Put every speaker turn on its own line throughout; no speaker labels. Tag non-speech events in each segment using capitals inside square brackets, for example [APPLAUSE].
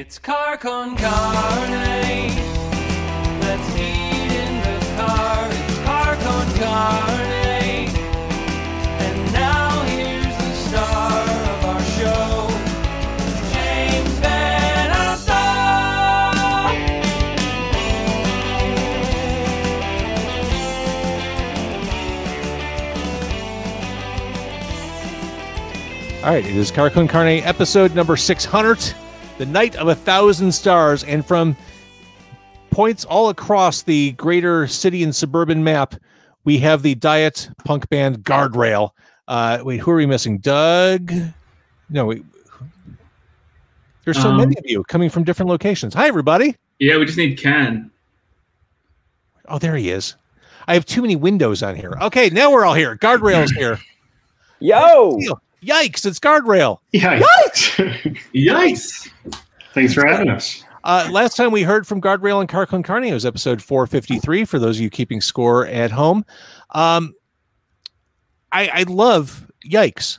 It's car con carne. Let's eat in the car. It's car con carne. And now here's the star of our show, James VanOsdol.
All right, it is Car Con Carne, episode number 600, The Night of a Thousand Stars. And from points all across the greater city and suburban map, we have the diet punk band Guardrail. Uh, wait, who are we missing? Doug? No, wait. There's so
Um,
many of you coming from different locations. Hi, everybody.
Yeah, we just need Ken.
Oh, there he is. I have too many windows on here. Okay, now we're all here. Guardrail's [LAUGHS] here.
Yo,
Yikes, it's Guardrail.
Yikes! [LAUGHS] Yikes. Thanks for having us.
Uh, last time we heard from Guardrail and Car Con Carne was episode 453 for those of you keeping score at home. Um, I, I love Yikes.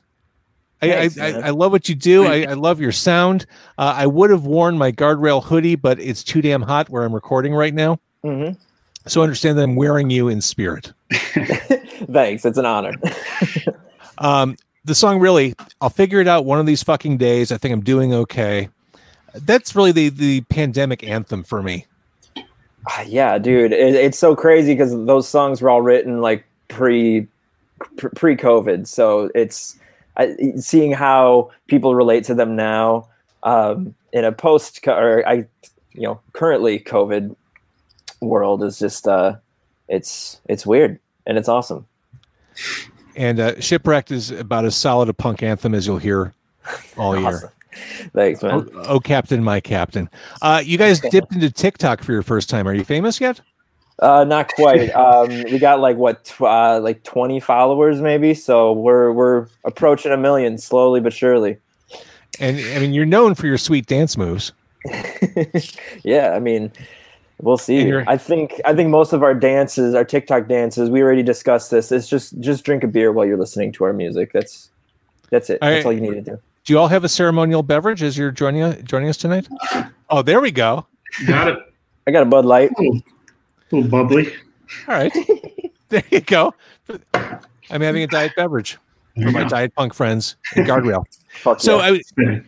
I, I, I, love what you do. I, I love your sound. Uh, I would have worn my guardrail hoodie, but it's too damn hot where I'm recording right now.
Mhm.
So understand that I'm wearing you in spirit. [LAUGHS]
thanks. It's an honor.
Um, the song really, I'll figure it out one of these fucking days. I think I'm doing okay. That's really the the pandemic anthem for me.
Ah, yeah, dude, it, it's so crazy because those songs were all written like pre pre COVID. So it's I, seeing how people relate to them now um, in a post or I, you know, currently COVID world is just uh, it's it's weird and it's awesome.
And uh, Shipwrecked is about as solid a punk anthem as you'll hear all year.
Thanks, man.
Oh, oh, Captain, my Captain. Uh, you guys [LAUGHS] dipped into TikTok for your first time. Are you famous yet?
Uh, not quite. Um, we got like what, uh, like twenty followers maybe. So we're we're approaching a million slowly but surely.
And I mean, you're known for your sweet dance moves. [LAUGHS]
yeah, I mean, we'll see.
you're-
I think I think most of our dances, our TikTok dances, we already discussed this. It's just just drink a beer while you're listening to our music. That's that's it.
All
That's
right.
all you need to do.
Do you all have a ceremonial beverage as you're joining us, joining us tonight? Oh, there we go.
Got it.
I got a Bud Light.
A little bubbly.
All right, [LAUGHS] there you go. I'm having a diet beverage for my diet punk friends at Guardrail.
Fuck
So
yeah.
I,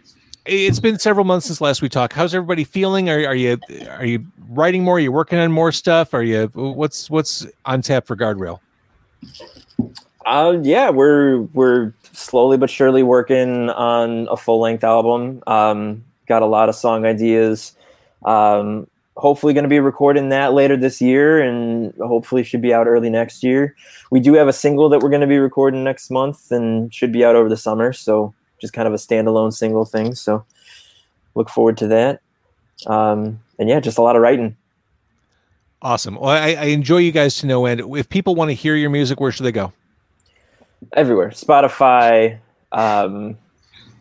it's been several months since last we talked. How's everybody feeling? Are, are you are you writing more? Are you working on more stuff? Are you what's what's on tap for Guardrail?
Uh, yeah, we're we're slowly but surely working on a full length album. Um, got a lot of song ideas. Um, hopefully, going to be recording that later this year, and hopefully should be out early next year. We do have a single that we're going to be recording next month, and should be out over the summer. So just kind of a standalone single thing. So look forward to that. Um, and yeah, just a lot of writing.
Awesome. Well, I, I enjoy you guys to no end. If people want to hear your music, where should they go?
everywhere spotify um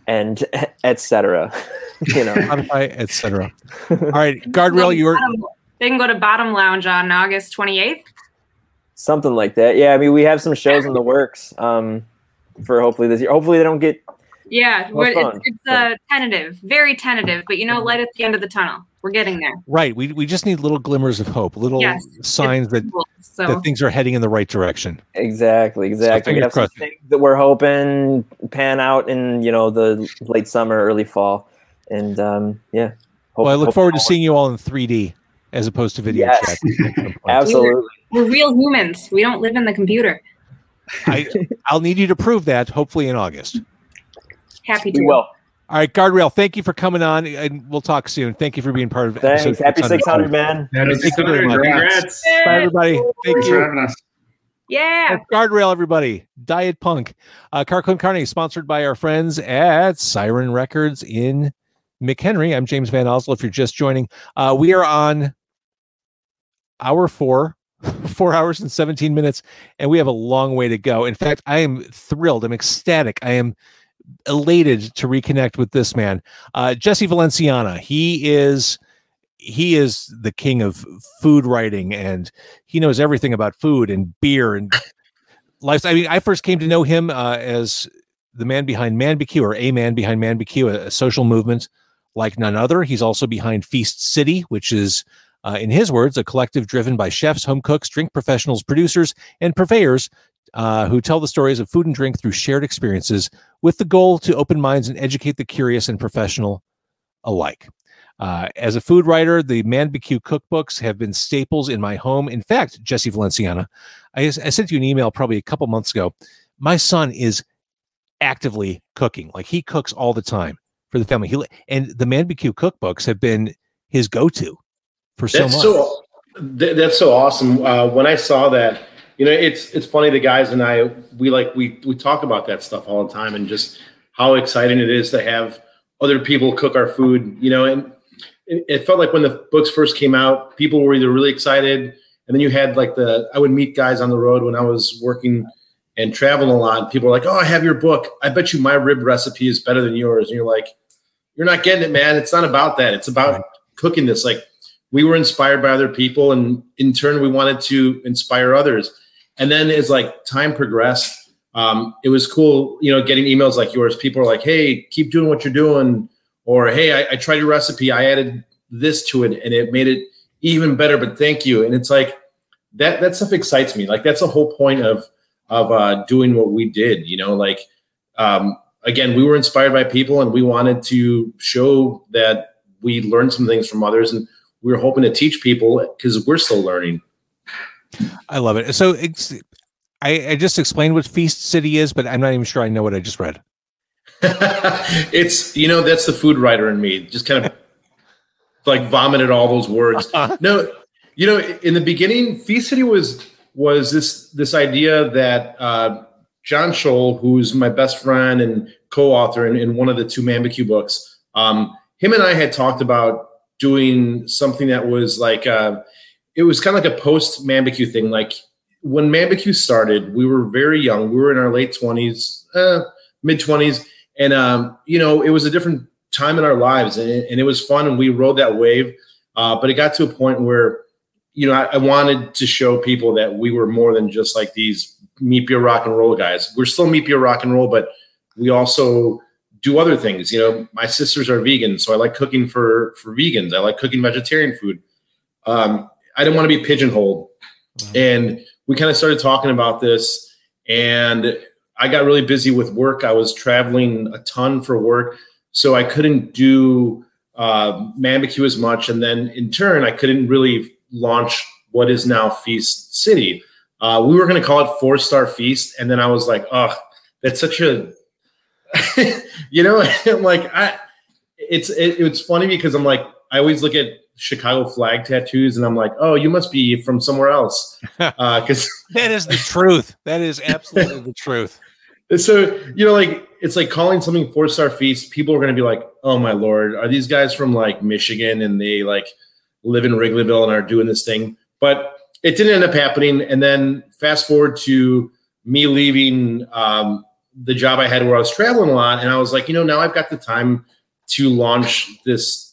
and [LAUGHS] etc [LAUGHS] you know
Spotify, etc. [LAUGHS] All right, Guardrail, you were
Bottom- They can go to Bottom Lounge on August 28th.
something like that yeah i mean we have some shows in the works um for hopefully this year hopefully they don't get
Yeah, we're, it's, it's uh, tentative, very tentative, but you know, light at the end of the tunnel. We're getting there.
right. We we just need little glimmers of hope, little
Yes,
signs that
Cool. So
that things are heading in the right direction.
exactly exactly we have some things that we're hoping pan out in you know the late summer early fall and um yeah hope-
Well, I look
hope-
forward to seeing you all in 3D as opposed to video
Yes.
chat. at some point. [LAUGHS]
absolutely
we're real humans. We don't live in the computer.
I, I'll need you to prove that. Hopefully in August.
Happy to.
we will
All right, Guardrail. Thank you for coming on, and we'll talk soon. Thank you for being part of.
It.
Thanks
happy 600 man
Happy
Thank you very
600.
much.
Congrats.
Bye, everybody. Thank
Thanks for having us.
Yeah.
That's Guardrail, everybody. Diet Punk. Uh, Car Con Carne, sponsored by our friends at Siren Records in McHenry. I'm James VanOsdol. If you're just joining, uh, we are on hour four, [LAUGHS] four hours and 17 minutes, and we have a long way to go. In fact, I am thrilled. I'm ecstatic. I am elated to reconnect with this man, uh, Jesse Valenciana. He is he is the king of food writing and he knows everything about food and beer and [LAUGHS] life. I mean, I first came to know him uh, as the man behind Man BQ or a man behind Man BQ, a, a social movement like none other. He's also behind Feast City, which is, uh, in his words, a collective driven by chefs, home cooks, drink professionals, producers, and purveyors uh, who tell the stories of food and drink through shared experiences with the goal to open minds and educate the curious and professional alike. Uh, as a food writer, the Man BQ cookbooks have been staples in my home. In fact, Jesse Valenciana, I, I sent you an email probably a couple months ago. My son is actively cooking, like he cooks all the time for the family. He and the Man BQ cookbooks have been his go-to for so
That's
much.
so th- that's so awesome. Uh, when I saw that, you know, it's it's funny. The guys and I, we like we we talk about that stuff all the time, and just how exciting it is to have other people cook our food. You know, and it, it felt like when the books first came out, people were either really excited, and then you had like the I would meet guys on the road when I was working and traveling a lot. People were like, "Oh, I have your book. I bet you my rib recipe is better than yours." And you're like, "You're not getting it, man. It's not about that. It's about
Right.
cooking this." Like we were inspired by other people, and in turn, we wanted to inspire others. And then as like time progressed, um, it was cool, you know, getting emails like yours. People are like, "Hey, keep doing what you're doing," or "Hey, I, I tried your recipe. I added this to it, and it made it even better." But thank you. And it's like that. That stuff excites me. Like that's the whole point of of uh, doing what we did. You know, like um, again, we were inspired by people, and we wanted to show that we learned some things from others, and we were hoping to teach people because we're still learning.
I love it. So ex- I, I just explained what Feast City is, but I'm not even sure I know what I just read. [LAUGHS]
it's you know that's the food writer in me just kind of like vomited all those words [LAUGHS] no you know in the beginning feast city was was this this idea that uh john scholl who's my best friend and co-author in, in one of the two Man BQ books um him and i had talked about doing something that was like uh it was kind of like a post Man BQ thing like when Man BQ started we were very young we were in our late 20s uh, mid 20s and um, you know it was a different time in our lives and it, and it was fun and we rode that wave uh, but it got to a point where you know I, I wanted to show people that we were more than just like these beer rock and roll guys. We're still beer rock and roll but we also do other things you know my sisters are vegan so i like cooking for for vegans. I like cooking vegetarian food. Um, i didn't want to be pigeonholed and we kind of started talking about this and I got really busy with work. I was traveling a ton for work, so I couldn't do uh, Man BQ as much. And then in turn, I couldn't really launch what is now Feast City. Uh, we were going to call it Four Star Feast, and then I was like, "Oh, that's such a," [LAUGHS] you know, [LAUGHS] like, I. It's it, it's funny because I'm like, I always look at Chicago flag tattoos, and I'm like, "Oh, you must be from somewhere else," [LAUGHS] because
That is the truth. That is [LAUGHS] absolutely the truth.
so you know like it's like calling something four star feast people are going to be like oh my lord are these guys from like michigan and they like live in wrigleyville and are doing this thing but it didn't end up happening and then fast forward to me leaving um, the job i had where i was traveling a lot and i was like you know now i've got the time to launch this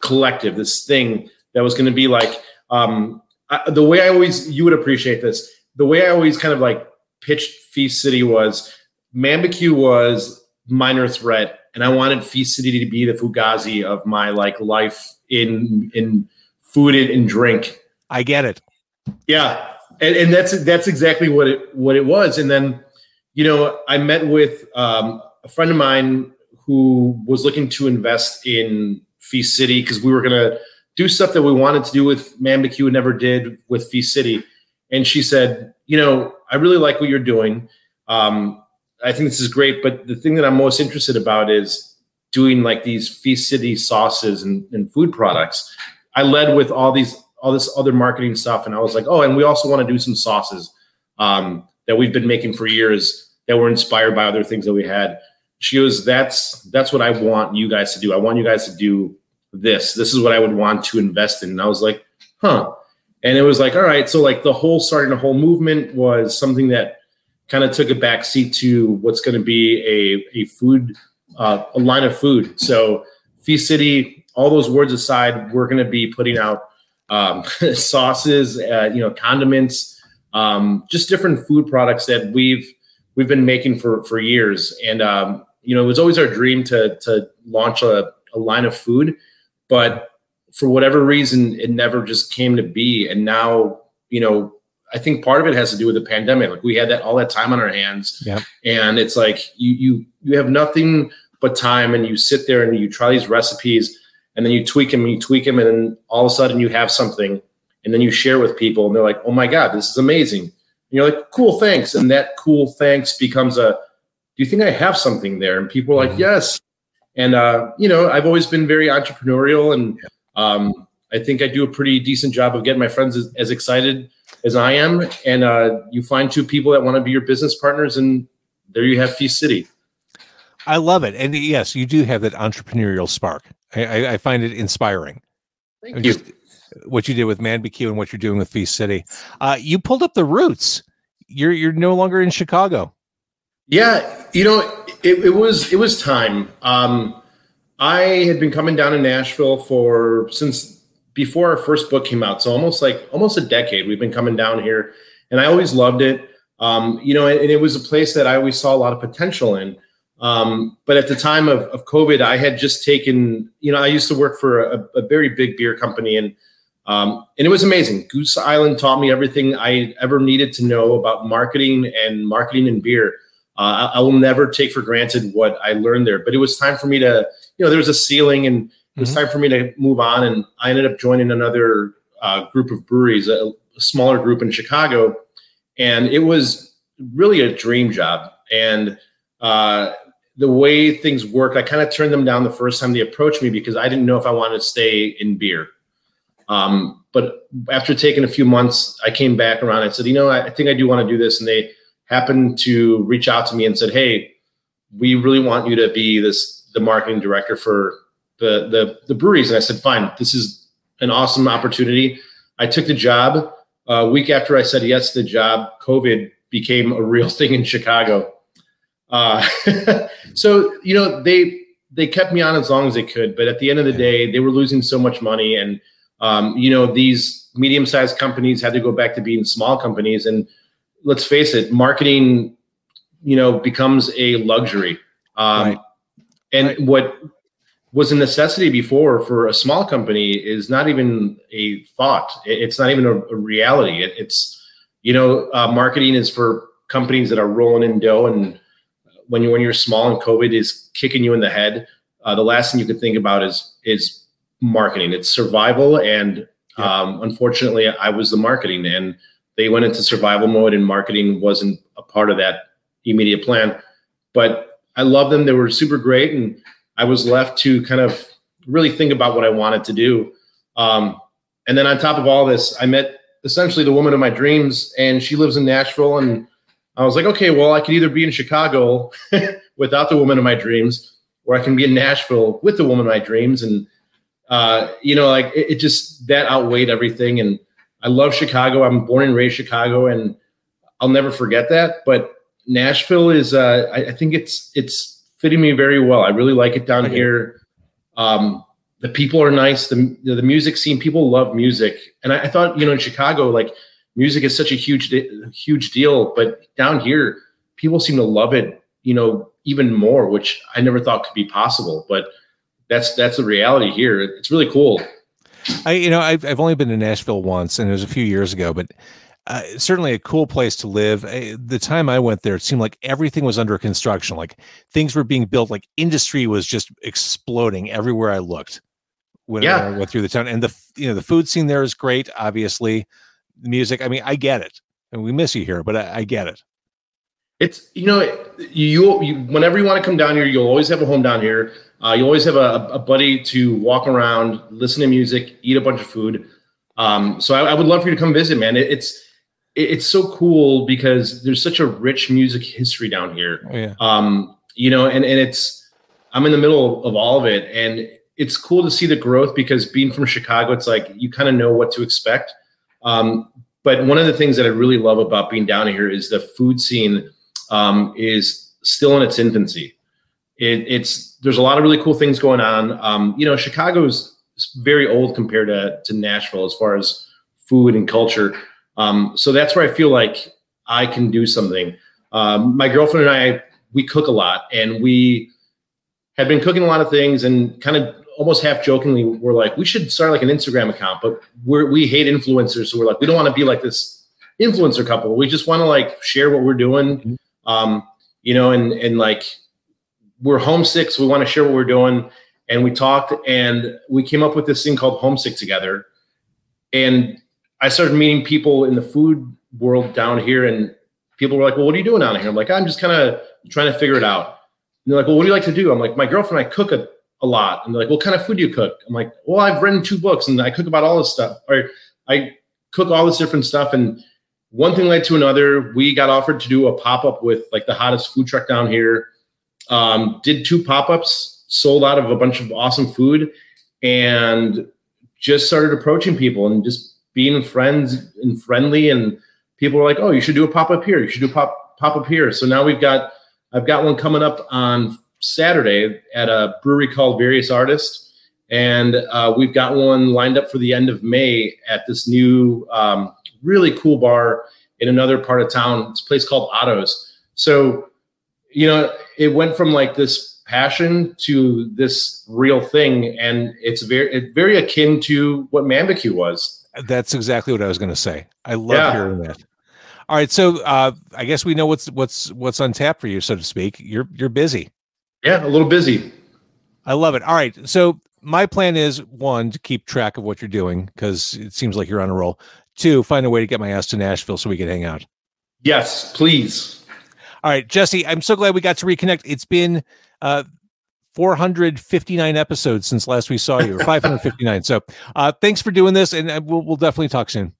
collective this thing that was going to be like um, I, the way i always you would appreciate this the way i always kind of like pitched feast city was Man BQ was minor threat, and I wanted Feast City to be the Fugazi of my like life in in food and, and drink.
I get it.
Yeah, and, and that's that's exactly what it what it was. And then, you know, I met with um, a friend of mine who was looking to invest in Feast City because we were gonna do stuff that we wanted to do with Man BQ and never did with Feast City. And she said, you know, I really like what you're doing. Um, I think this is great, but the thing that I'm most interested about is doing like these Feast City sauces and, and food products. I led with all these all this other marketing stuff, and I was like, oh, and we also want to do some sauces um, that we've been making for years that were inspired by other things that we had. She goes, that's that's what I want you guys to do. I want you guys to do this. This is what I would want to invest in. And I was like, huh. And it was like, all right. So like the whole starting a whole movement was something that kind of took a back seat to what's going to be a, a food, uh, a line of food. So Feast City, all those words aside, we're going to be putting out um, [LAUGHS] sauces, uh, you know, condiments, um, just different food products that we've we've been making for for years. And um, you know, it was always our dream to to launch a, a line of food, but for whatever reason, it never just came to be. And now, you know, I think part of it has to do with the pandemic. Like we had that all that time on our hands,
Yeah.
and it's like you you you have nothing but time, and you sit there and you try these recipes, and then you tweak them, and you tweak them, and then all of a sudden you have something, and then you share with people, and they're like, "Oh my god, this is amazing!" And you're like, "Cool, thanks," and that cool thanks becomes a, "Do you think I have something there?" And people are like,
Mhm.
"Yes," and uh, you know, I've always been very entrepreneurial, and um, I think I do a pretty decent job of getting my friends as, as excited as I am. And uh, you find two people that want to be your business partners, and there you have Feast City.
I love it. And yes, you do have that entrepreneurial spark. I, I, I find it inspiring.
Thank you.
just- what you did with Man BQ and what you're doing with Feast City. Uh, you pulled up the roots. You're you're no longer in Chicago.
Yeah, you know, it, it was it was time. Um, I had been coming down to Nashville for since before our first book came out, so almost like almost a decade. We've been coming down here, and I always loved it. Um, you know, and, and it was a place that I always saw a lot of potential in. Um, but at the time of, of COVID, I had just taken, you know, I used to work for a, a very big beer company and um, and it was amazing. Goose Island taught me everything I ever needed to know about marketing and marketing and beer. Uh, I, I will never take for granted what I learned there, but it was time for me to, you know, there was a ceiling and it was
Mhm.
time for me to move on. And I ended up joining another uh, group of breweries, a, a smaller group in Chicago. And it was really a dream job. And uh, the way things worked, I kind of turned them down the first time they approached me because I didn't know if I wanted to stay in beer. Um, but after taking a few months, I came back around and said, you know, I, I think I do want to do this. And they happened to reach out to me and said, hey, we really want you to be this the marketing director for the the, the breweries. And I said, fine, this is an awesome opportunity. I took the job. A week after I said yes to the job, COVID became a real [LAUGHS] thing in Chicago. Uh, [LAUGHS] so you know they they kept me on as long as they could, but at the end of the day, they were losing so much money, and um, you know these medium sized companies had to go back to being small companies. And let's face it, marketing, you know, becomes a luxury. Um,
Right.
And
Right.
what was a necessity before for a small company is not even a thought. It's not even a, a reality. It, it's you know, uh, marketing is for companies that are rolling in dough and when you when you're small and COVID is kicking you in the head, uh, the last thing you could think about is is marketing. It's survival, and
Yeah.
um, unfortunately, I was the marketing, and they went into survival mode, and marketing wasn't a part of that immediate plan. But I love them; they were super great, and I was left to kind of really think about what I wanted to do. Um, and then on top of all this, I met essentially the woman of my dreams, and she lives in Nashville, and I was like, okay, well, I could either be in Chicago [LAUGHS] without the woman of my dreams, or I can be in Nashville with the woman of my dreams. And, uh, you know, like it, it just, that outweighed everything. And I love Chicago. I'm born and raised Chicago and I'll never forget that. But Nashville is, uh, I, I think it's, it's fitting me very well. I really like it down
Okay.
here. Um, the people are nice. The, the music scene, people love music. And I, I thought, you know, in Chicago, like music is such a huge, huge deal, but down here, people seem to love it, you know, even more, which I never thought could be possible. But that's that's the reality here. It's really cool.
I, you know, I've, I've only been to Nashville once, and it was a few years ago, but uh, certainly a cool place to live. Uh, the time I went there, it seemed like everything was under construction. Like things were being built. Like industry was just exploding everywhere I looked. When,
Yeah.
I went through the town, and the you know the food scene there is great. Obviously, the music. I mean, I get it, and we miss you here, but I, I get it.
It's you know you, you whenever you want to come down here, you'll always have a home down here. Uh, you always have a, a buddy to walk around, listen to music, eat a bunch of food. Um, so I, I would love for you to come visit, man. It, it's it, it's so cool because there's such a rich music history down here.
Oh, yeah.
um, you know, and, and it's, I'm in the middle of all of it. And it's cool to see the growth because being from Chicago, it's like you kind of know what to expect. Um, but one of the things that I really love about being down here is the food scene um, is still in its infancy. It, it's there's a lot of really cool things going on. Um, you know, Chicago's very old compared to, to Nashville as far as food and culture. Um, so that's where I feel like I can do something. Um, my girlfriend and I, we cook a lot and we had been cooking a lot of things and kind of almost half jokingly we're like we should start like an Instagram account, but we're we hate influencers, so we're like we don't want to be like this influencer couple. We just want to like share what we're doing, um, you know, and and like we're homesick, so we want to share what we're doing. And we talked, and we came up with this thing called Homesick together. And I started meeting people in the food world down here, and people were like, "Well, what are you doing down here?" I'm like, "I'm just kind of trying to figure it out." And they're like, "Well, what do you like to do?" I'm like, "My girlfriend I cook a, a lot." And they're like, "What kind of food do you cook?" I'm like, "Well, I've written two books, and I cook about all this stuff, or I cook all this different stuff." And one thing led to another. We got offered to do a pop up with like the hottest food truck down here. Um, did two pop ups, sold out of a bunch of awesome food, and just started approaching people and just being friends and friendly. And people were like, "Oh, you should do a pop up here. You should do pop pop up here." So now we've got I've got one coming up on Saturday at a brewery called Various Artists, and uh, we've got one lined up for the end of May at this new um, really cool bar in another part of town. It's a place called Otto's. So, you know, it went from like this passion to this real thing, and it's very it's very akin to what Man BQ was.
That's exactly what I was going to say. I love
Yeah.
hearing that. All right, so uh, I guess we know what's what's what's on tap for you, so to speak. You're you're busy.
Yeah, a little busy.
I love it. All right, so my plan is one to keep track of what you're doing because it seems like you're on a roll. Two, find a way to get my ass to Nashville so we can hang out.
Yes, please.
All right, Jesse, I'm so glad we got to reconnect. It's been uh, 459 episodes since last we saw you, or 559. so uh, thanks for doing this, and uh, we'll, we'll definitely talk soon.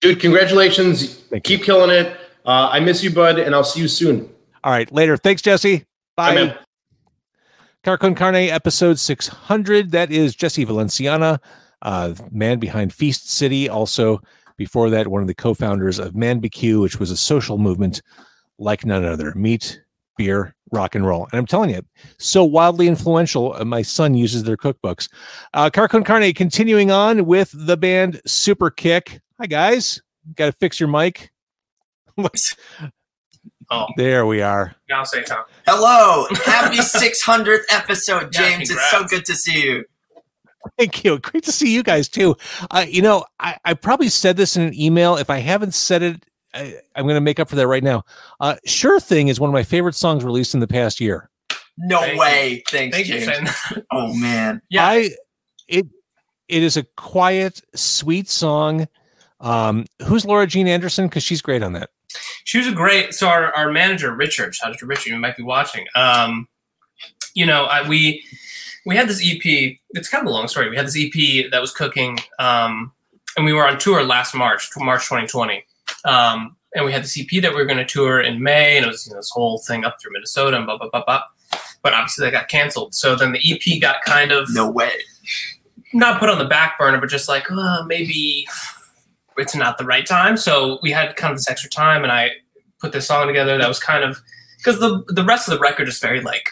Dude, congratulations.
Thank you.
Keep killing it. Uh, I miss you, bud, and I'll see you soon.
All right, later. Thanks, Jesse. Bye.
man.
Car Con Carne, episode 600. That is Jesse Valenciana, uh, man behind Feast City. Also, before that, one of the co founders of ManBQ, which was a social movement like none other meat, beer, rock and roll. And I'm telling you, so wildly influential. uh, my son uses their cookbooks. Uh, Car Con Carne, continuing on with the band Super Kick. Hi, guys. Got to fix your mic. [LAUGHS]
Oh,
There we are.
now say Tom.
Hello, happy [LAUGHS] 600th episode,
Yeah,
James. it's so good to see you.
Thank you. Great to see you guys too. Uh, you know, I, I probably said this in an email. If I haven't said it, I, I'm going to make up for that right now. Uh, sure Thing is one of my favorite songs released in the past year.
No
Thank you.
way. Thanks,
Thank
James.
saying [LAUGHS] that.
Oh man.
Yeah.
I it it is a quiet, sweet song. Um, who's Laura Jean Anderson? Because she's great on that.
she was a great so our, our manager richard shout out to richard you might be watching um you know I, we we had this ep it's kind of a long story we had this ep that was cooking um and we were on tour last march march 2020 um and we had the EP that we were going to tour in may and it was you know, this whole thing up through minnesota and blah blah blah blah but obviously that got canceled so then the ep got kind of
No way.
not put on the back burner, but just like oh, maybe it's not the right time. So we had kind of this extra time, and I put this song together. That was kind of because the the rest of the record is very like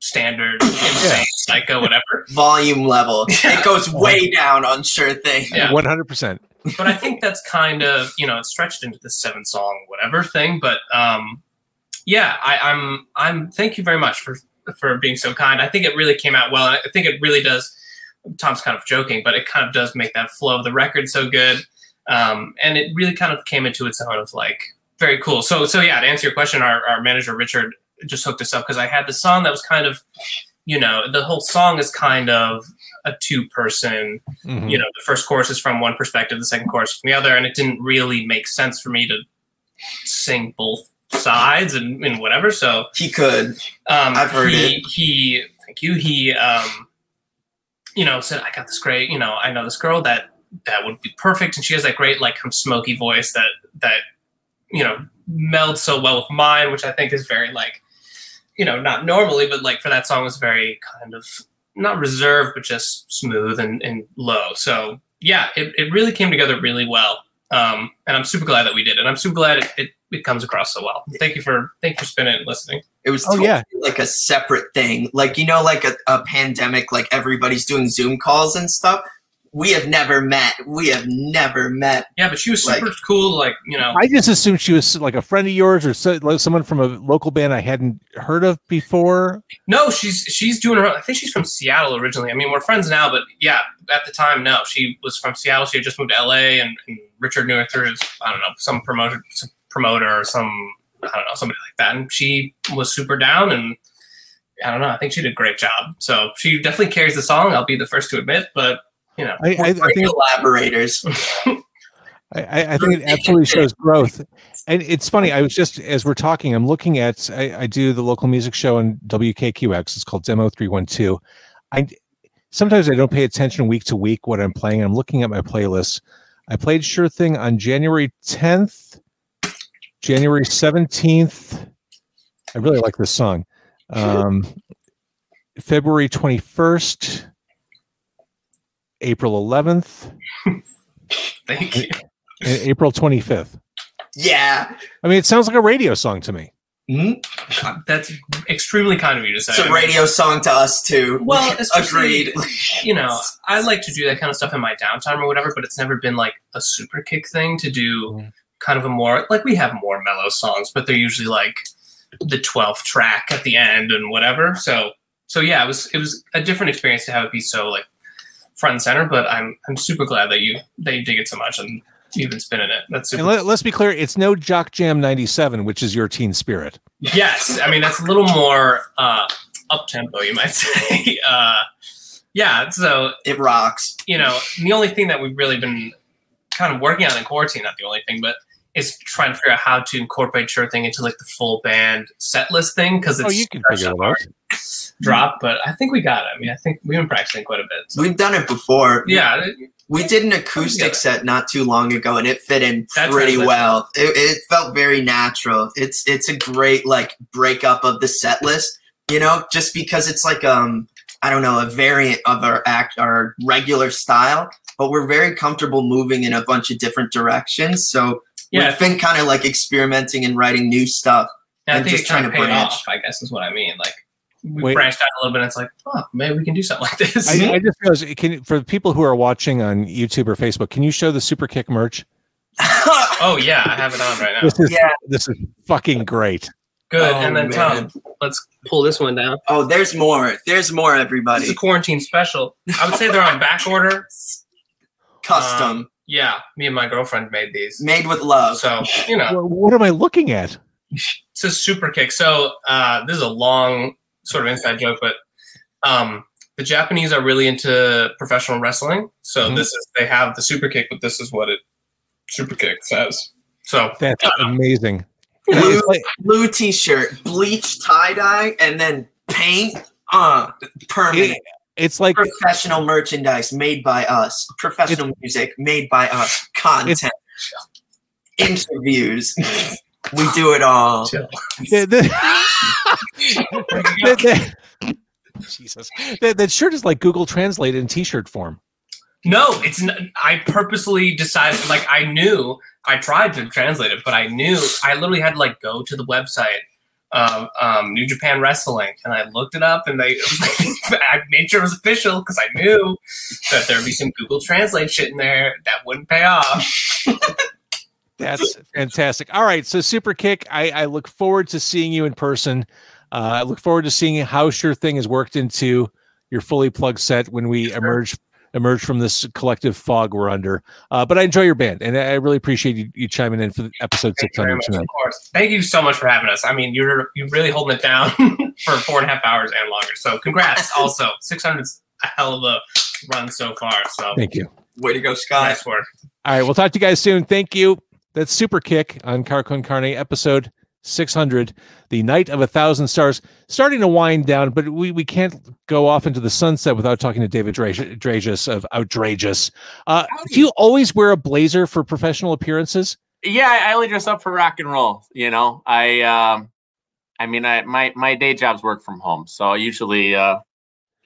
standard, insane, psycho, whatever.
Volume level. [LAUGHS]
Yeah.
It goes way down on sure thing.
Yeah.
One hundred percent.
But I think that's kind of you know stretched into the seven song whatever thing. But um, yeah, I, I'm I'm thank you very much for for being so kind. I think it really came out well, and I think it really does. Tom's kind of joking, but it kind of does make that flow of the record so good. Um, and it really kind of came into its own of like very cool. So so yeah, to answer your question, our, our manager Richard just hooked us up because I had the song that was kind of, you know, the whole song is kind of a two person.
Mhm.
You know, the first chorus is from one perspective, the second chorus from the other, and it didn't really make sense for me to sing both sides and, and whatever. So
He could.
um,
I've heard
he,
it.
He, thank you. He, um, you know, said, "I got this great. You know, I know this girl that that would be perfect, and she has that great like kind of smoky voice that that you know melds so well with mine, which I think is very like, you know, not normally, but like for that song was very kind of not reserved, but just smooth and, and low. So yeah, it, it really came together really well. Um, and I'm super glad that we did it. And I'm super glad it, it, it comes across so well. Thank you for thank you for spinning and listening.
It was
Oh,
totally
yeah.
like a separate thing. Like, you know, like a, a pandemic, like everybody's doing Zoom calls and stuff. We have never met. We have never met.
Yeah, but she was super
Like-
cool. Like you know,
I just assumed she was like a friend of yours or so, like someone from a local band I hadn't heard of before.
no, she's she's doing her. own- I think she's from Seattle originally. I mean, we're friends now, but yeah, at the time, no, she was from Seattle. She had just moved to LA, and, and Richard knew her through his, I don't know, some promoter, some promoter or some I don't know, somebody like that. And she was super down, and I don't know. I think she did a great job. So she definitely carries the song. I'll be the first to admit, but you know,
I, I, I think
collaborators. [LAUGHS]
I, I think it absolutely shows growth. And it's funny. I was just as we're talking, I'm looking at. I, I do the local music show on WKQX. It's called Demo Three One Two. I sometimes I don't pay attention week to week what I'm playing. I'm looking at my playlist. I played Sure Thing on January 10th, January 17th. I really like this song. Um, [LAUGHS] February 21st, April 11th, [LAUGHS]
thank you.
and April 25th.
Yeah.
I mean, it sounds like a radio song to me.
Mhm.
That's extremely kind of you to say.
It's a radio song to us too.
Well, [LAUGHS] especially-
agreed.
you know, I like to do that kind of stuff in my downtime or whatever, but it's never been like a super kick thing to do
Mhm.
kind of a more like we have more mellow songs, but they're usually like the 12th track at the end and whatever. So so yeah, it was it was a different experience to have it be so like front and center, but I'm I'm super glad that you that you dig it so much and you've been spinning it. That's super
And let, let's be clear, it's no Jock Jam 97, which is your teen spirit.
Yes, I mean that's a little more uh, up tempo, you might [LAUGHS] say. Uh, yeah, so
It rocks.
you know, the only thing that we've really been kind of working on in quarantine, not the only thing, but is trying to figure out how to incorporate Sure Thing into like the full band set list thing because it's
Oh, you can figure it out.
Drop. But I think we got it. I mean, I think we've been practicing quite a bit. So,
We've done it before.
yeah,
We did an acoustic set not too long ago, and it fit in
That
pretty well. It, it felt very natural. It's it's a great like breakup of the set list, you know, just because it's like um I don't know a variant of our act our regular style, but we're very comfortable moving in a bunch of different directions. So
yeah.
we've been kind of like experimenting and writing new stuff.
I
and just trying to branch.
off. I guess is what I mean. Like we
Wait.
branched out a little bit. and It's like, oh, maybe we can do something like this.
I, I [LAUGHS] just realized, can for the people who are watching on YouTube or Facebook, can you show the Super Kick merch? [LAUGHS]
oh yeah, I have it on right now.
This is
Yeah.
this is fucking great.
Good.
Oh,
and then
man.
Tom, let's pull this one down.
oh, there's more. There's more. Everybody,
it's a quarantine special. I would say they're on back order.
custom,
Um, yeah, me and my girlfriend made these.
made with love.
So, you know,
Wha- What am I looking at? [LAUGHS]
it's a super kick. So, uh, this is a long sort of inside joke, but um, the Japanese are really into professional wrestling. So,
Mhm.
this is, they have the super kick, but this is what it super kick says. So,
That's amazing.
Blue, blue t-shirt, bleach tie dye, and then paint. Uh, permanent.
it- it's like
Professional merchandise made by us. Professional music made by us. Content. Interviews. [LAUGHS] we do it all. [LAUGHS]
the, the- the- the- Jesus, that, that shirt is like Google Translate in T-shirt form.
No, it's n- I purposely decided like I knew I tried to translate it, but I knew I literally had to like go to the website of um, New Japan Wrestling and I looked it up and they it was like, I made sure it was official because I knew that there'd be some Google Translate shit in there that wouldn't pay off. [LAUGHS]
That's fantastic. All right, so Super Kick, I, I look forward to seeing you in person. Uh, I look forward to seeing how Sure Thing has worked into your fully plugged set when we emerge emerge from this collective fog we're under. Uh, but I enjoy your band, and I I really appreciate you, you chiming in for the episode
Thank you very
600
much,
tonight.
of course. Thank you so much for having us. I mean, you're you're really holding it down [LAUGHS] for four and a half hours and longer. So congrats. [LAUGHS] also, 600's a hell of a run so far. So
Thank you.
Way to go, Scott.
nice work.
All right, we'll talk to you guys soon. Thank you. That's Super Kick on Car Con Carne, episode 600, the night of a thousand stars. Starting to wind down, but we, we can't go off into the sunset without talking to David Dra- Dragus of Outrageous. Uh, do you always wear a blazer for professional appearances?
Yeah, I I only dress up for rock and roll. You know, I um, I mean, I my my day jobs work from home, so I usually uh,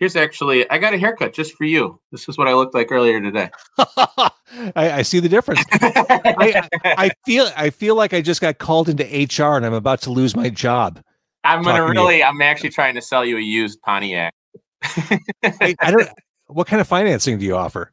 here's actually I got a haircut just for you. This is what I looked like earlier today. [LAUGHS]
I, I see the difference. I, I feel I feel like I just got called into HR and I'm about to lose my job.
I'm gonna
talking to
really, I'm actually trying to sell you a used Pontiac.
I, I don't. What kind of financing do you offer?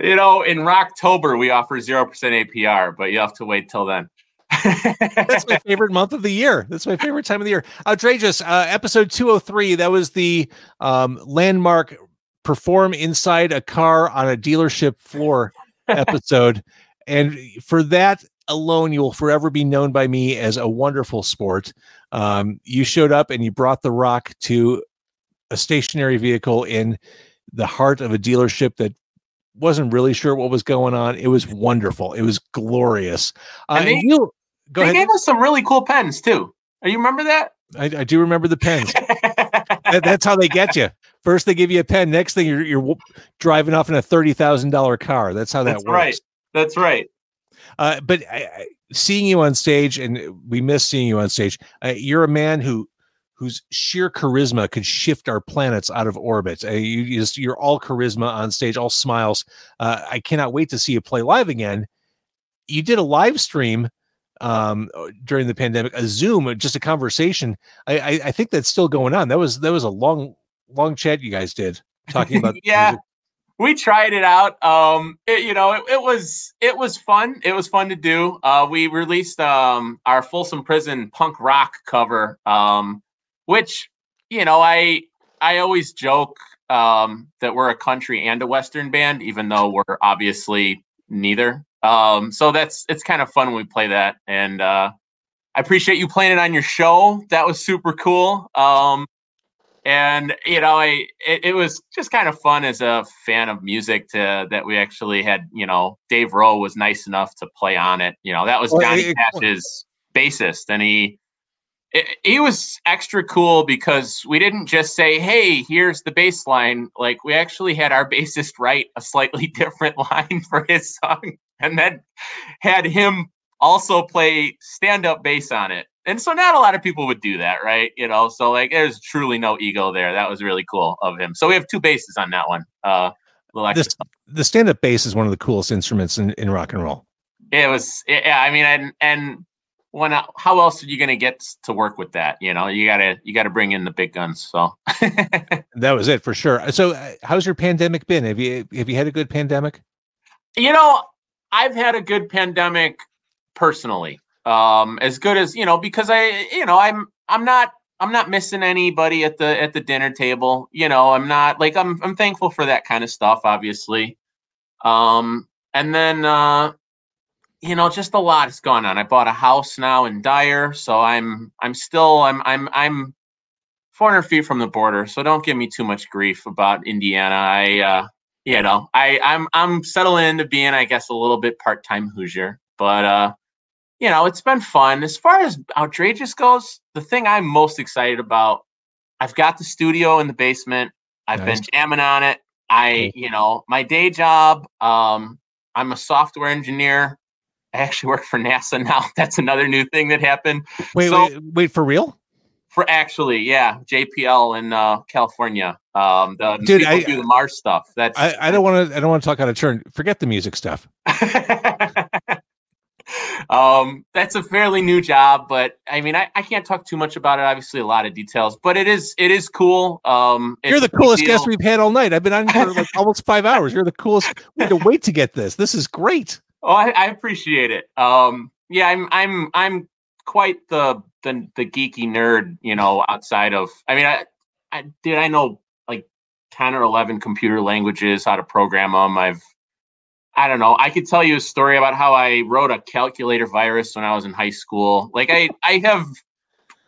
you know, in Rocktober we offer zero percent APR, but you have to wait till then.
That's my [LAUGHS] favorite month of the year. That's my favorite time of the year. Outrageous. Uh, episode 203. That was the um, landmark perform inside a car on a dealership floor episode. and for that alone, you will forever be known by me as a wonderful sport. Um, you showed up and you brought the rock to a stationary vehicle in the heart of a dealership that wasn't really sure what was going on. It was wonderful. It was glorious. Uh,
And they-
and you go
they
ahead.
gave us some really cool pens too. You remember that?
I, I do remember the pens. That- that's how they get you. First, they give you a pen. Next thing, you're you're driving off in a thirty thousand dollar car. That's how that works.
That's
works.
right. That's right.
Uh, but I, I, seeing you on stage, and we miss seeing you on stage. Uh, you're a man who whose sheer charisma could shift our planets out of orbit. Uh, you, you just you're all charisma on stage, all smiles. Uh, I cannot wait to see you play live again. You did a live stream um during the pandemic a zoom uh, just a conversation I, I i think that's still going on. That was that was a long long chat you guys did talking about [LAUGHS]
yeah.
music.
we tried it out. Um it, you know it, it was it was fun. It was fun to do. Uh we released um our folsom prison punk rock cover um which you know i i always joke um that we're a country and a western band even though we're obviously neither. Um so that's it's kind of fun when we play that and uh i appreciate you playing it on your show. That was super cool. Um and you know i it, it was just kind of fun as a fan of music to that we actually had you know dave roe was nice enough to play on it. You know that was johnny cash's bassist and he it, he was extra cool because we didn't just say hey here's the bass line. Like we actually had our [LAUGHS] bassist write a slightly [LAUGHS] different line for his song and then had him also play stand-up bass on it. And so not a lot of people would do that right? You know so like there's truly no ego there. That was really cool of him. So we have two basses on that one uh
this the stand-up bass is one of the coolest instruments in, in rock and roll.
It was yeah i mean and and when uh, how else are you going to get to work with that you know? You gotta you gotta bring in the big guns so. [LAUGHS]
That was it for sure. So uh, how's your pandemic been? Have you have you had a good pandemic?
You know i've had a good pandemic personally. Um as good as you know because i you know i'm i'm not i'm not missing anybody at the at the dinner table you know? I'm not like i'm i'm thankful for that kind of stuff obviously. Um and then uh you know just a lot has gone on. I bought a house now in dyer so i'm i'm still i'm i'm i'm 400 feet from the border so don't give me too much grief about indiana. I uh you know i i'm i'm settling into being i guess a little bit part-time hoosier but uh you know it's been fun. As far as outrageous goes the thing i'm most excited about i've got the studio in the basement. I've been jamming on it. I you know my day job um i'm a software engineer i actually work for nasa [LAUGHS] now. That's another new thing that happened.
Wait
So-
wait wait for real?
For actually yeah jpl in uh california. Um the
Dude,
people
I-
do the mars stuff. That's
i i don't want to i don't want to talk out of turn. Forget the music stuff. [LAUGHS]
Um that's a fairly new job but i mean I, I can't talk too much about it obviously a lot of details but it is it is cool. Um
you're the coolest guest we've had all night. I've been on for like [LAUGHS] almost five hours. You're the coolest. We had to wait to get this. This is great
oh I, I appreciate it um yeah i'm i'm i'm quite the the the geeky nerd you know outside of i mean i i did i know like 10 or 11 computer languages how to program them i've I don't know. I could tell you a story about how I wrote a calculator virus when I was in high school. Like I, I have,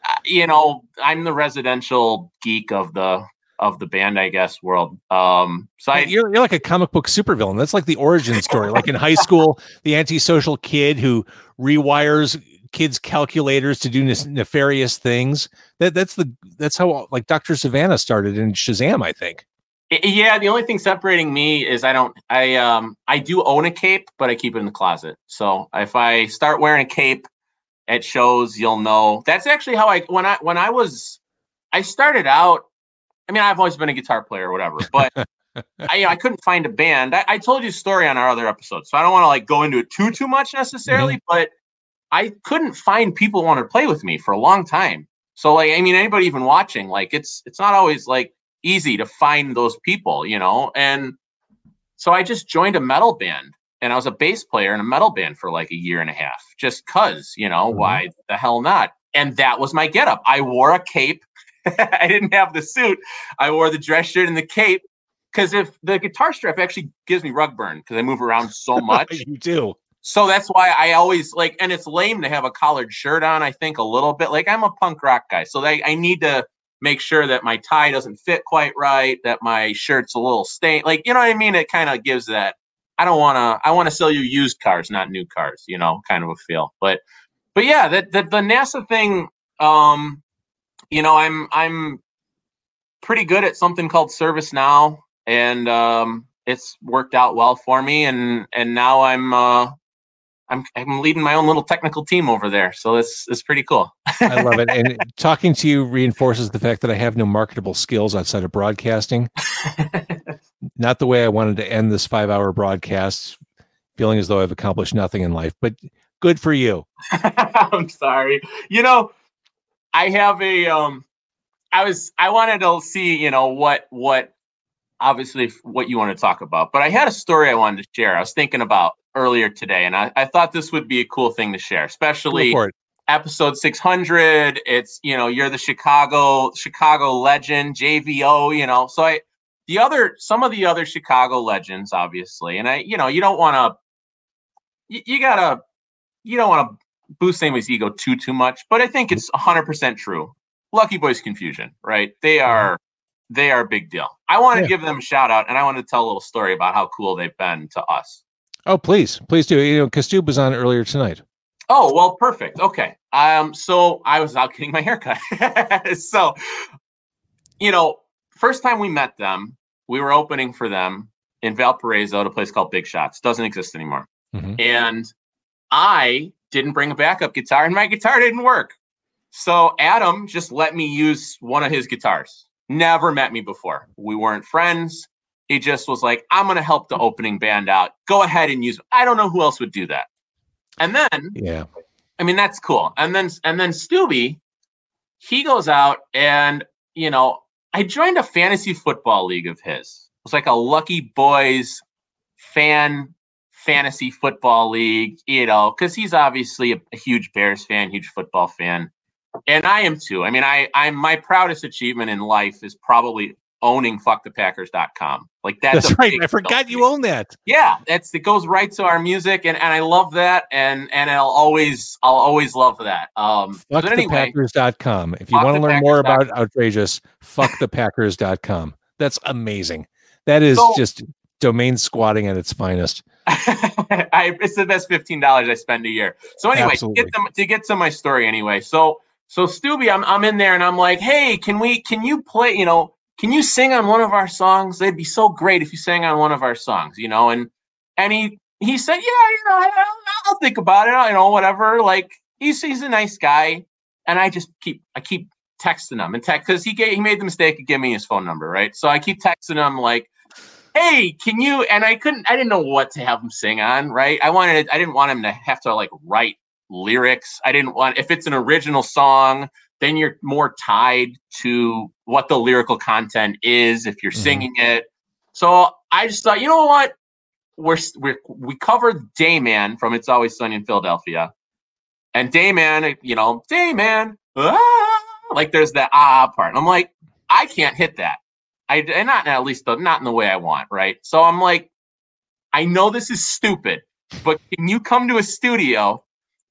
uh, you know, I'm the residential geek of the of the band, I guess, world. Um, so I,
you're, you're like a comic book supervillain that's like the origin story like in high school [LAUGHS] the antisocial kid who rewires kids calculators to do nef- nefarious things that that's the that's how like dr sivana started in shazam i think
yeah. The only thing separating me is I don't. I um. I do own a cape, but I keep it in the closet. So if I start wearing a cape at shows, you'll know. That's actually how I when I when I was. I started out. I mean, I've always been a guitar player or whatever, but I, you know, I couldn't find a band. I, I told you a story on our other episode, so I don't want to like go into it too too much necessarily, but I couldn't find people who wanted to play with me for a long time. So like, I mean, anybody even watching, like, it's it's not always like easy to find those people, you know. And So I just joined a metal band and I was a bass player in a metal band for like a year and a half, just cause, you know,
Mhm.
why the hell not? And that was my getup. I wore a cape. [LAUGHS] I didn't have the suit. I wore the dress shirt and the cape. Cause if the guitar strap actually gives me rug burn because I move around so [LAUGHS] much.
you do.
So that's why I always like, and it's lame to have a collared shirt on. I think a little bit like I'm a punk rock guy, so I, I need to make sure that my tie doesn't fit quite right, that my shirt's a little stained. Like you know what I mean? It kind of gives that. I don't want to. I want to sell you used cars, not new cars. You know, kind of a feel. But but yeah, that the, the NASA thing. Um, you know, I'm I'm pretty good at something called ServiceNow, and um, it's worked out well for me. And and now I'm uh, I'm I'm leading my own little technical team over there, so it's it's pretty cool.
I love it. And [LAUGHS] talking to you reinforces the fact that I have no marketable skills outside of broadcasting. [LAUGHS] Not the way I wanted to end this five hour broadcast, feeling as though I've accomplished nothing in life, but good for you. [LAUGHS]
I'm sorry. You know, I have a um I was I wanted to see, you know, what what obviously what you want to talk about, but I had a story I wanted to share. I was thinking about earlier today and I, I thought this would be a cool thing to share, especially episode 600 it's you know you're the chicago chicago legend jvo you know so i the other some of the other chicago legends obviously and i you know you don't want to you, you gotta you don't want to boost anybody's ego too too much but i think it's 100% true lucky boys confusion right they are they are a big deal i want to
Yeah.
give them a shout out and i want to tell a little story about how cool they've been to us
Oh, please, please do. You know, Castube was on earlier tonight.
Oh, well, perfect. Okay. Um, so I was out getting my haircut. [LAUGHS] so, you know, first time we met them, we were opening for them in Valparaiso at a place called Big Shots. Doesn't exist anymore.
Mhm.
And I didn't bring a backup guitar and my guitar didn't work. So Adam just let me use one of his guitars. Never met me before. We weren't friends. He just was like, I'm going to help the opening band out. Go ahead and use. I don't know who else would do that. And then
Yeah.
I mean, that's cool. And then and then Stubby, he goes out and you know, I joined a fantasy football league of his. It was like a lucky boys fan fantasy football league, you know, because he's obviously a, a huge Bears fan, huge football fan. And I am too. I mean, I I'm my proudest achievement in life is probably owning fuckthepackers.com. Like that's,
That's right. I forgot you own that.
Yeah, that's it goes right to our music, and, and I love that, and and I'll always I'll always love that. Um, but anyway,
Fuckthepackers.com. If you want to learn more about outrageous, fuckthepackers.com. That's amazing. That is
So-
just domain squatting at its finest. [LAUGHS]
I, it's the best fifteen dollars I spend a year. So anyway, to get, them, to get to my story anyway. So so Stubby, I'm I'm in there and I'm like, hey, can we can you play? You know, can you sing on one of our songs? They'd be so great if you sang on one of our songs. You know, and and he he said, yeah, you know, I, I'll, I'll think about it. You know, whatever. Like he's he's a nice guy, and I just keep I keep texting him and text because he gave, he made the mistake of giving me his phone number, right? So I keep texting him like hey can you and i couldn't i didn't know what to have him sing on right? I wanted i didn't want him to have to like write lyrics. I didn't want if it's an original song then you're more tied to what the lyrical content is if you're
Mhm.
singing it. So i just thought you know what? We're, we're we covered dayman from it's always sunny in philadelphia. And dayman you know dayman ah, like there's that ah part. And i'm like i can't hit that I and not at least the, not in the way I want, right? So I'm like, I know this is stupid, but can you come to a studio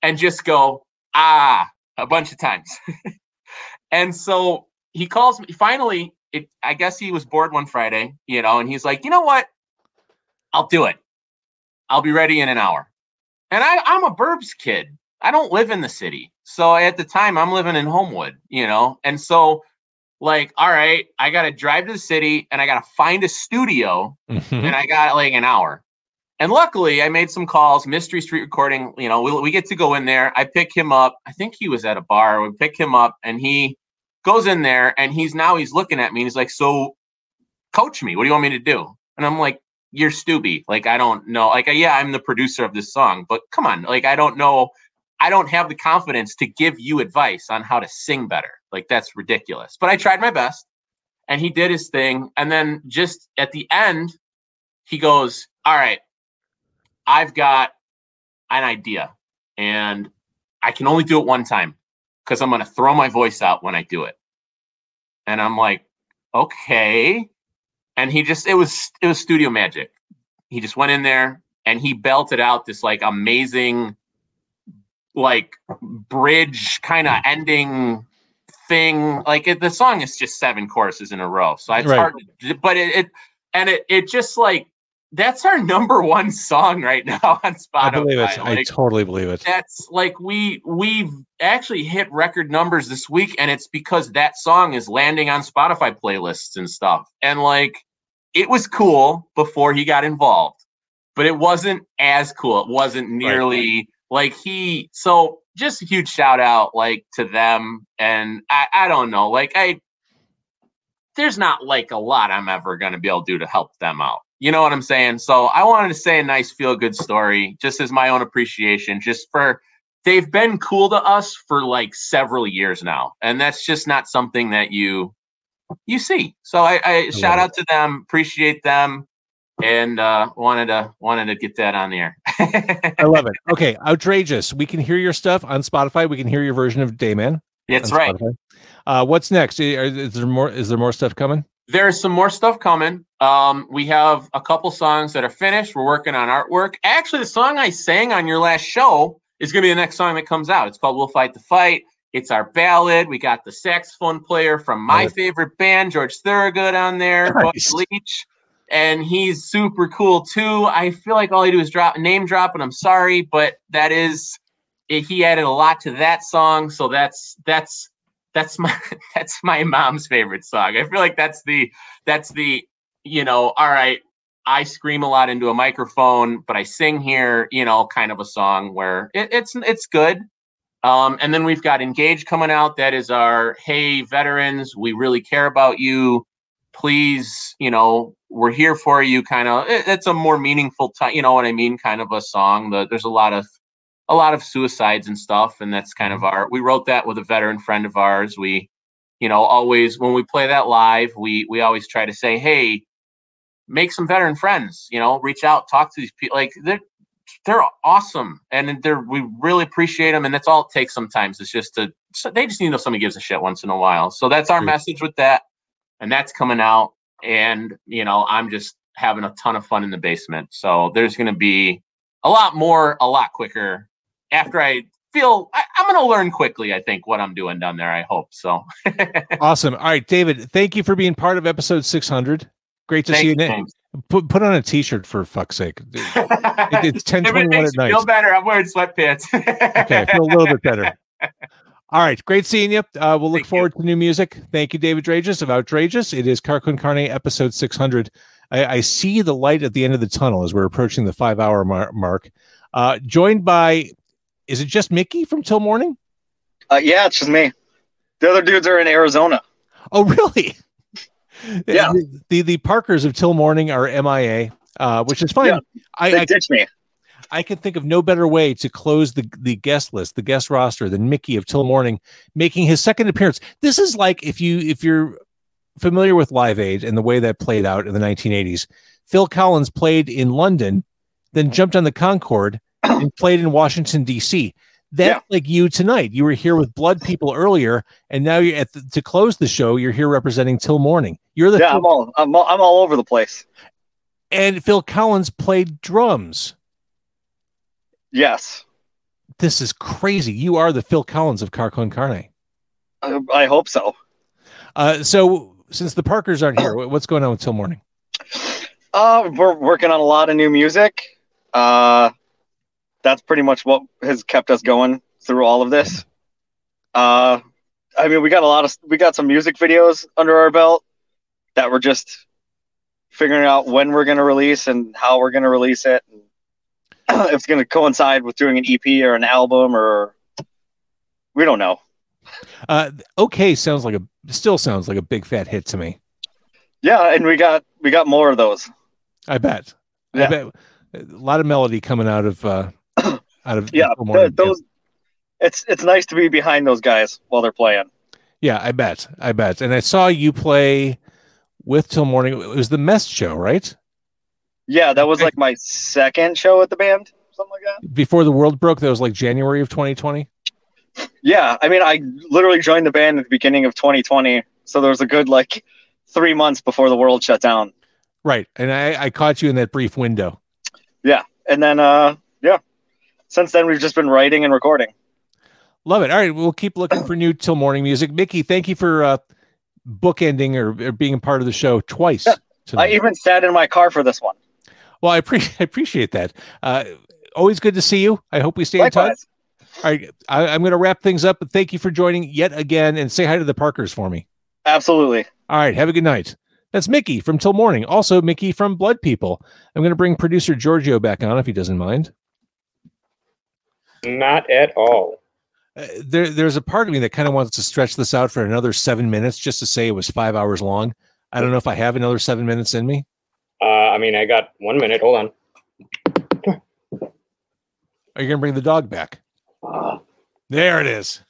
and just go ah a bunch of times? [LAUGHS] and so he calls me. Finally, it, I guess he was bored one Friday, you know, and he's like, you know what? I'll do it. I'll be ready in an hour. And I, I'm a Burbs kid. I don't live in the city. So at the time, I'm living in Homewood, you know, and so like, all right, I got to drive to the city and I got to find a studio
Mhm.
and I got like an hour. And luckily, I made some calls. Mystery Street Recording, you know, we, we get to go in there. I pick him up. I think he was at a bar. We pick him up, and he goes in there, and he's now he's looking at me, and he's like, "So, coach me. What do you want me to do?" And I'm like, "You're Stubby. Like, I don't know. Like, yeah, I'm the producer of this song, but come on. Like, I don't know. I don't have the confidence to give you advice on how to sing better. Like, that's ridiculous. But I tried my best, and he did his thing. And then just at the end, he goes, All right, I've got an idea and I can only do it one time because I'm going to throw my voice out when I do it. And I'm like, Okay. And he just, it was, it was studio magic. He just went in there and he belted out this like amazing, like bridge kind of ending thing. Like it, the song is just seven choruses in a row. So it's
Right.
hard, to, but it, it, and it, it just like, that's our number [LAUGHS] one song right now on Spotify.
I believe it. I totally believe it.
that's like we we've actually hit record numbers this week and it's because that song is landing on spotify playlists and stuff and like it was cool before he got involved but it wasn't as cool it wasn't nearly like he so just a huge shout out like to them and i i don't know like i there's not like a lot i'm ever going to be able to do to help them out. You know what i'm saying? So i wanted to say a nice feel good story just as my own appreciation just for they've been cool to us for like several years now and that's just not something that you you see. So i, I shout out to them appreciate them and uh wanted to wanted to get that on the air
I love it. [LAUGHS] Okay, outrageous. We can hear your stuff on Spotify. We can hear your version of Dayman.
that's right
Uh, what's next? Is, there more? Is there more stuff coming?
there's some more stuff coming. Um, we have a couple songs that are finished. We're working on artwork. Actually, the song I sang on your last show is going to be the next song that comes out. It's called "We'll Fight the Fight." It's our ballad. We got the saxophone player from my
Nice.
favorite band, George Thorogood, on there,
Nice.
Leach, and he's super cool too. I feel like all he do is drop name drop, and I'm sorry, but that is he added a lot to that song. So that's that's that's my [LAUGHS] that's my mom's favorite song. I feel like that's the that's the you know all right. I scream a lot into a microphone, but I sing here, you know, kind of a song where it, it's it's good. Um, and then we've got Engage coming out. That is our hey veterans, we really care about you. Please, you know, we're here for you. Kind of, it- it's a more meaningful time. You know what I mean? Kind of a song. The, there's a lot of a lot of suicides and stuff, and that's kind of mm-hmm. our. We wrote that with a veteran friend of ours. We, you know, always when we play that live, we we always try to say, hey, make some veteran friends. You know, reach out, talk to these people. Like they're they're awesome, and they're we really appreciate them, and that's all it takes. Sometimes it's just to so they just need to know somebody gives a shit once in a while. So that's our message with that, and that's coming out. And you know, I'm just having a ton of fun in the basement. So there's going to be a lot more, a lot quicker after I feel I, I'm going to learn quickly. I think what I'm doing down there. I hope so. [LAUGHS]
Awesome. All right, David. Thank you for being part of episode 600. Great to
Thank
see you. Put put on a T-shirt for fuck's sake. [LAUGHS] It- it's
If it
10:21
makes
at night.
Feel better. I'm wearing sweatpants.
Okay, I feel a little bit better. [LAUGHS] All right, great seeing you. Uh, we'll look
Thank you.
forward to new music. Thank you, David Drages of Outrageous. It is Car Con Carne episode 600. I, I see the light at the end of the tunnel as we're approaching the five hour mar- mark. Uh, joined by, is it just Mickey from Till Morning?
Uh, yeah, it's just me. The other dudes are in Arizona.
Oh, really?
Yeah.
The, the, the Parkers of Till Morning are MIA, uh, which is fine.
Yeah.
I,
They
I
ditched me.
I can think of no better way to close the the guest list, the guest roster, than Mickey of Till Morning making his second appearance. This is like if you if you're familiar with Live Aid and the way that played out in the 1980s. Phil Collins played in London, then mm-hmm. jumped on the Concorde and played in Washington D.C. That's like you tonight. You were here with Blood People earlier, and now you're at the, to close the show. You're here representing Till Morning. You're the
Yeah, I'm all, I'm all I'm all over the place.
and Phil Collins played drums.
Yes,
This is crazy. You are the Phil Collins of Car Con Carne.
I, I hope so.
Uh, so since the Parkers aren't here, what's going on with Till Morning?
Uh, we're working on a lot of new music. Uh, that's pretty much what has kept us going through all of this. Uh, I mean, we got a lot of we got some music videos under our belt that we're just figuring out when we're going to release and how we're going to release it. if [CLEARS THROAT] it's going to coincide with doing an EP or an album or we don't know.
Uh, okay, sounds like a still sounds like a big fat hit to me.
Yeah, and we got we got more of those.
I bet. I
Yeah.
bet a lot of melody coming out of uh, [CLEARS THROAT] out of
Yeah,
Till Morning.
th- those. It's it's nice to be behind those guys while they're playing.
Yeah, I bet. I bet. And I saw you play with Till Morning. It was the Mess show, right?
Yeah, that was like my second show at the band, something like that.
Before the world broke, that was like January of 2020.
Yeah, I mean, I literally joined the band at the beginning of 2020, so there was a good like three months before the world shut down.
Right, and I, I caught you in that brief window.
Yeah, and then uh, yeah, since then we've just been writing and recording.
Love it. All right, we'll keep looking for new till morning music. Mickey, thank you for uh, bookending or, or being a part of the show twice.
I even sat in my car for this one.
Well, I, appreciate [LAUGHS] I appreciate that. Uh, always good to see you. I hope we stay in touch. All right, I, I'm going to wrap things up, but thank you for joining yet again, and say hi to the Parkers for me.
Absolutely.
All right, have a good night. That's Mickey from Till Morning. Also, Mickey from Blood People. I'm going to bring producer Giorgio back on if he doesn't mind.
Not at all.
Uh, there, there's a part of me that kind of wants to stretch this out for another seven minutes just to say it was five hours long. I don't know if I have another seven minutes in me.
Uh, I mean, I got one minute. Hold on.
Are you going to bring the dog back? There it is.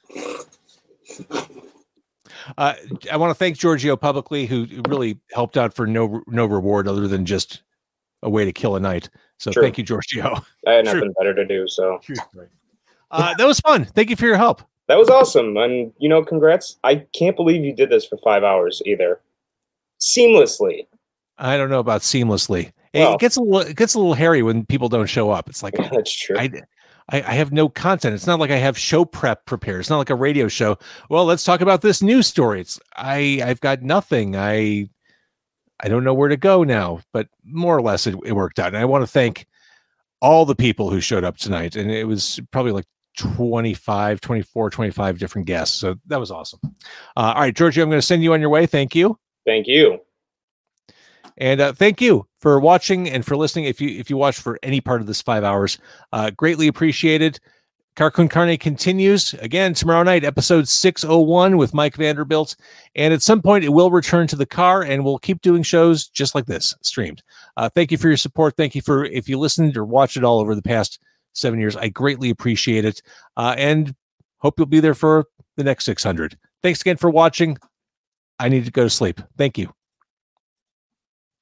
Uh, I want to thank Giorgio publicly, who really helped out for no no reward other than just a way to kill a night. So
True.
thank you, Giorgio.
I had
True.
nothing better to do, so
Uh, that was fun. Thank you for your help.
that was awesome. And you know, congrats. I can't believe you did this for five hours either, seamlessly.
I don't know about seamlessly. It gets a little it gets a little hairy when people don't show up. It's like [LAUGHS]
That's true.
I, I I have no content. It's not like I have show prep prepared. It's not like a radio show. Well, let's talk about this news story. It's I I've got nothing. I I don't know where to go now, but more or less it, it worked out. And I want to thank all the people who showed up tonight. And it was probably like 25, 24, 25 different guests. So that was awesome. Uh, all right, Georgie, I'm going to send you on your way. Thank you.
Thank you.
And uh, thank you for watching and for listening. If you if you watched for any part of this five hours, uh, greatly appreciated. Car Con Carne continues again tomorrow night, episode 601 with Mike Vanderbilt. And at some point, it will return to the car and we'll keep doing shows just like this streamed. Uh, thank you for your support. Thank you for if you listened or watched it all over the past seven years. I greatly appreciate it. Uh, and hope you'll be there for the next 600. Thanks again for watching. I need to go to sleep. Thank you.